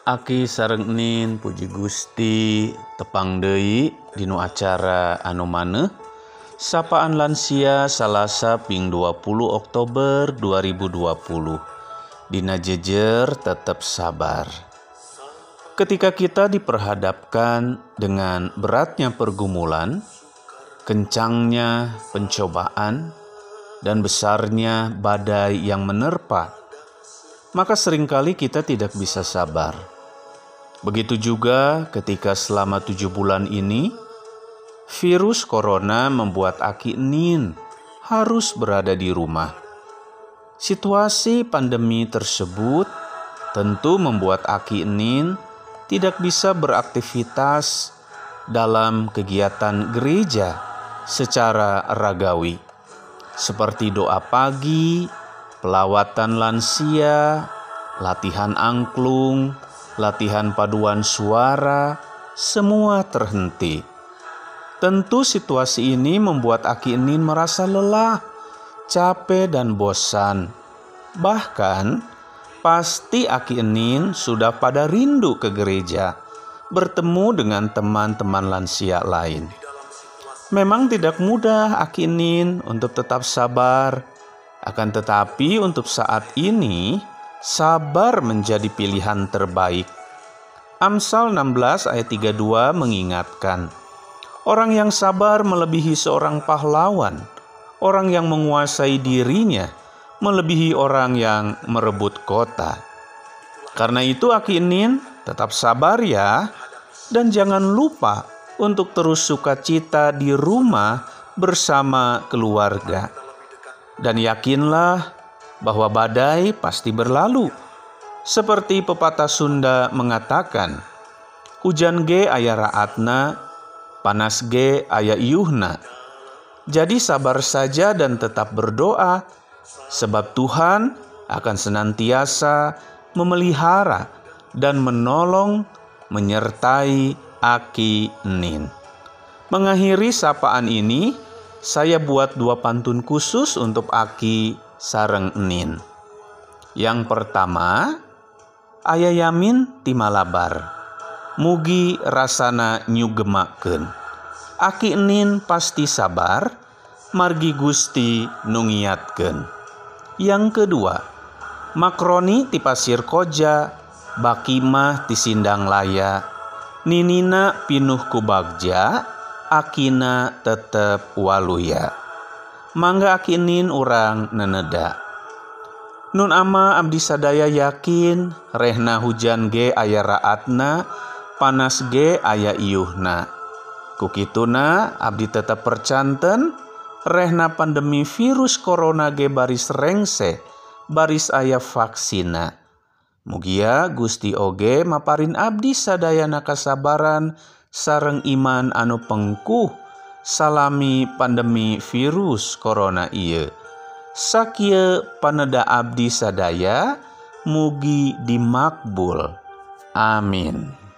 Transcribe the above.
Aki sarengnin Puji Gusti. Tepang Dei Dinu acara anu sapaan lansia Salasa ping 20 Oktober 2020 Dina jejer tetap sabar. Ketika kita diperhadapkan dengan beratnya pergumulan, kencangnya pencobaan, dan besarnya badai yang menerpa, maka sering kali kita tidak bisa sabar. Begitu juga ketika selama tujuh bulan ini, virus corona membuat Aki Nin harus berada di rumah. Situasi pandemi tersebut tentu membuat Aki Nin tidak bisa beraktivitas dalam kegiatan gereja secara ragawi, seperti doa pagi, pelawatan lansia, latihan angklung, latihan paduan suara, semua terhenti. Tentu situasi ini membuat Aki Enin merasa lelah, capek, dan bosan. Bahkan, Pasti Aki Enin sudah pada rindu ke gereja, bertemu dengan teman-teman lansia lain. Memang tidak mudah Aki Enin untuk tetap sabar, akan tetapi untuk saat ini sabar menjadi pilihan terbaik. Amsal 16 ayat 32 mengingatkan, Orang yang sabar melebihi seorang pahlawan, orang yang menguasai dirinya melebihi orang yang merebut kota. Karena itu Akinin tetap sabar ya dan jangan lupa untuk terus sukacita di rumah bersama keluarga. Dan yakinlah bahwa badai pasti berlalu. Seperti pepatah Sunda mengatakan, hujan ge ayah raatna, panas ge ayah iuhna. Jadi sabar saja dan tetap berdoa sebab Tuhan akan senantiasa memelihara dan menolong menyertai Aki Nin. Mengakhiri sapaan ini, saya buat dua pantun khusus untuk Aki Sareng Nin. Yang pertama, Ayah Yamin Timalabar. Mugi rasana nyugemaken. Aki Nin pasti sabar, margi Gusti nungiatken. Yang kedua, makroni ti pasir koja, bakimah ti sindang laya, ninina pinuh ku bagja, akina tetep waluya mangga akinin orang neneda. Nun ama Abdi sadaya yakin Rehna hujan ge aya raatna panas ge aya iuhna. Kukituna Abdi tetap percanten Rehna pandemi virus corona ge baris rengse baris aya vaksina. Mugia Gusti Oge maparin Abdi sadayana kasabaran sareng iman anu pengkuh salami pandemi virus corona ieu. Sakye paneda abdi sadaya mugi dimakbul. Amin